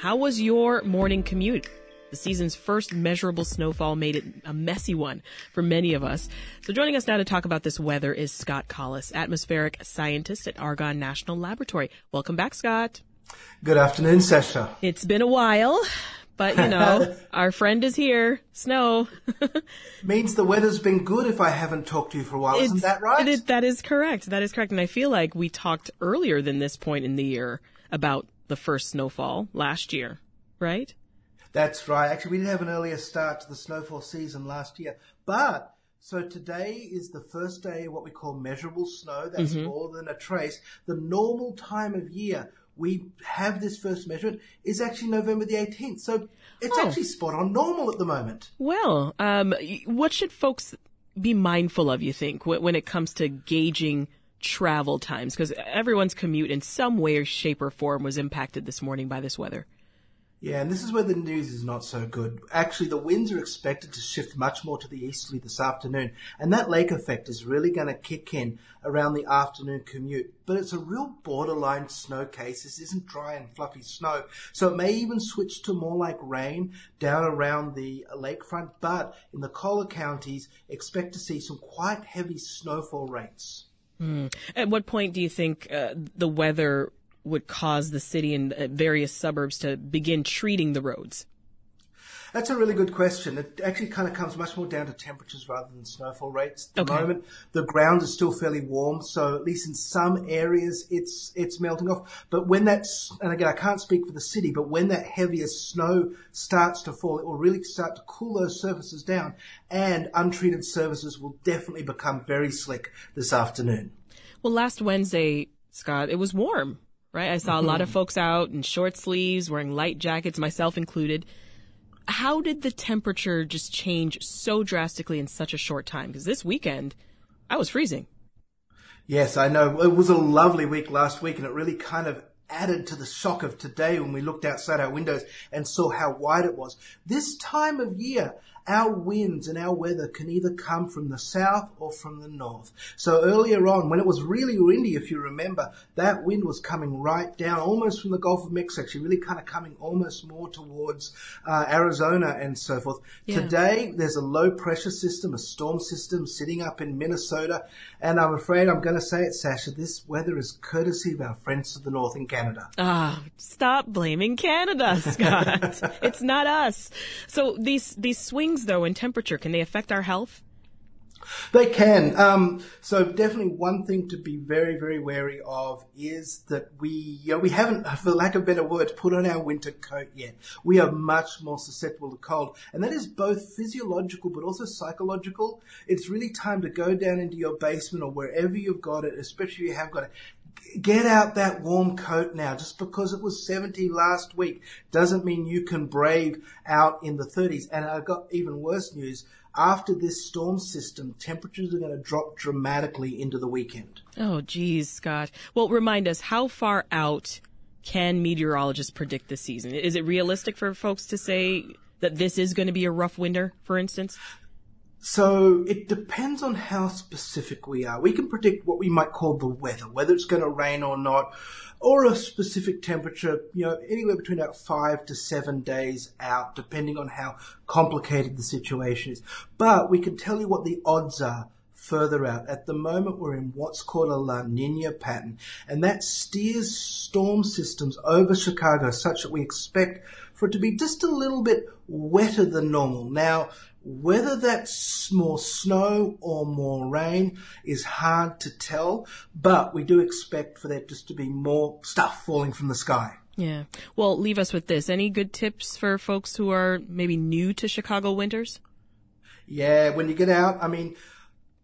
How was your morning commute? The season's first measurable snowfall made it a messy one for many of us. So joining us now to talk about this weather is Scott Collis, atmospheric scientist at Argonne National Laboratory. Welcome back, Scott. Good afternoon, Sasha. It's been a while, but you know, our friend is here. Snow. Means the weather's been good if I haven't talked to you for a while, It's- isn't that right? it- that is correct. That is correct. And I feel like we talked earlier than this point in the year about the first snowfall last year, right? That's right. Actually, we did have an earlier start to the snowfall season last year. But, so today is the first day of what we call measurable snow. That's Mm-hmm. more than a trace. The normal time of year we have this first measurement is actually November the 18th. So it's Oh. actually spot on normal at the moment. Well, um, what should folks be mindful of, you think, when it comes to gauging travel times? Because everyone's commute in some way or shape or form was impacted this morning by this weather. Yeah, and this is where the news is not so good. Actually, the winds are expected to shift much more to the easterly this afternoon, and that lake effect is really going to kick in around the afternoon commute. But it's a real borderline snow case. This isn't dry and fluffy snow, so it may even switch to more like rain down around the lakefront. But in the collar counties, expect to see some quite heavy snowfall rates. At what point do you think uh, the weather would cause the city and uh, various suburbs to begin treating the roads? That's a really good question. It actually kind of comes much more down to temperatures rather than snowfall rates. At the Okay. moment, the ground is still fairly warm, so at least in some areas, it's it's melting off. But when that's and again, I can't speak for the city, but when that heavier snow starts to fall, it will really start to cool those surfaces down, and untreated surfaces will definitely become very slick this afternoon. Well, last Wednesday, Scott, it was warm, right? I saw a lot of mm-hmm. folks out in short sleeves, wearing light jackets, myself included. How did the temperature just change so drastically in such a short time? Because this weekend, I was freezing. Yes, I know. It was a lovely week last week, and it really kind of added to the shock of today when we looked outside our windows and saw how wide it was. This time of year, our winds and our weather can either come from the south or from the north. So earlier on, when it was really windy, if you remember, that wind was coming right down, almost from the Gulf of Mexico, actually really kind of coming almost more towards uh, Arizona and so forth. Yeah. Today, there's a low pressure system, a storm system sitting up in Minnesota, and I'm afraid I'm going to say it, Sasha, this weather is courtesy of our friends to the north in Canada. Ah, stop blaming Canada, Scott. it's not us. So these these swings though in temperature, can they affect our health? They can. Um, so definitely one thing to be very, very wary of is that we, you know, we haven't, for lack of better words, put on our winter coat yet. We are much more susceptible to cold. And that is both physiological but also psychological. It's really time to go down into your basement or wherever you've got it, especially if you have got it. Get out that warm coat now. Just because it was 70 last week doesn't mean you can brave out in the 30s. And I've got even worse news. After this storm system, temperatures are going to drop dramatically into the weekend. Oh, geez, Scott. Well, remind us how far out can meteorologists predict this season? Is it realistic for folks to say that this is going to be a rough winter, for instance? So it depends on how specific we are. We can predict what we might call the weather, whether it's going to rain or not, or a specific temperature, you know, anywhere between about five to seven days out, depending on how complicated the situation is. But we can tell you what the odds are further out. At the moment, we're in what's called a La Nina pattern, and that steers storm systems over Chicago such that we expect for it to be just a little bit wetter than normal. Now, whether that's more snow or more rain is hard to tell, but we do expect for there just to be more stuff falling from the sky. Yeah. Well, leave us with this. Any good tips for folks who are maybe new to Chicago winters? Yeah, when you get out, I mean,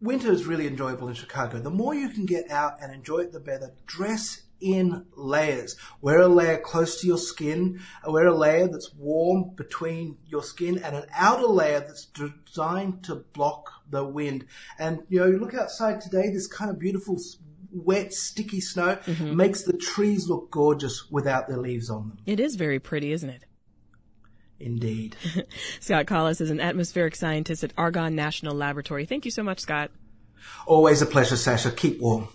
winter is really enjoyable in Chicago. The more you can get out and enjoy it, the better. Dress in layers. Wear a layer close to your skin. Wear a layer that's warm between your skin and an outer layer that's designed to block the wind. And, you know, you look outside today, this kind of beautiful wet, sticky snow mm-hmm. makes the trees look gorgeous without their leaves on them. It is very pretty, isn't it? Indeed. Scott Collis is an atmospheric scientist at Argonne National Laboratory. Thank you so much, Scott. Always a pleasure, Sasha. Keep warm.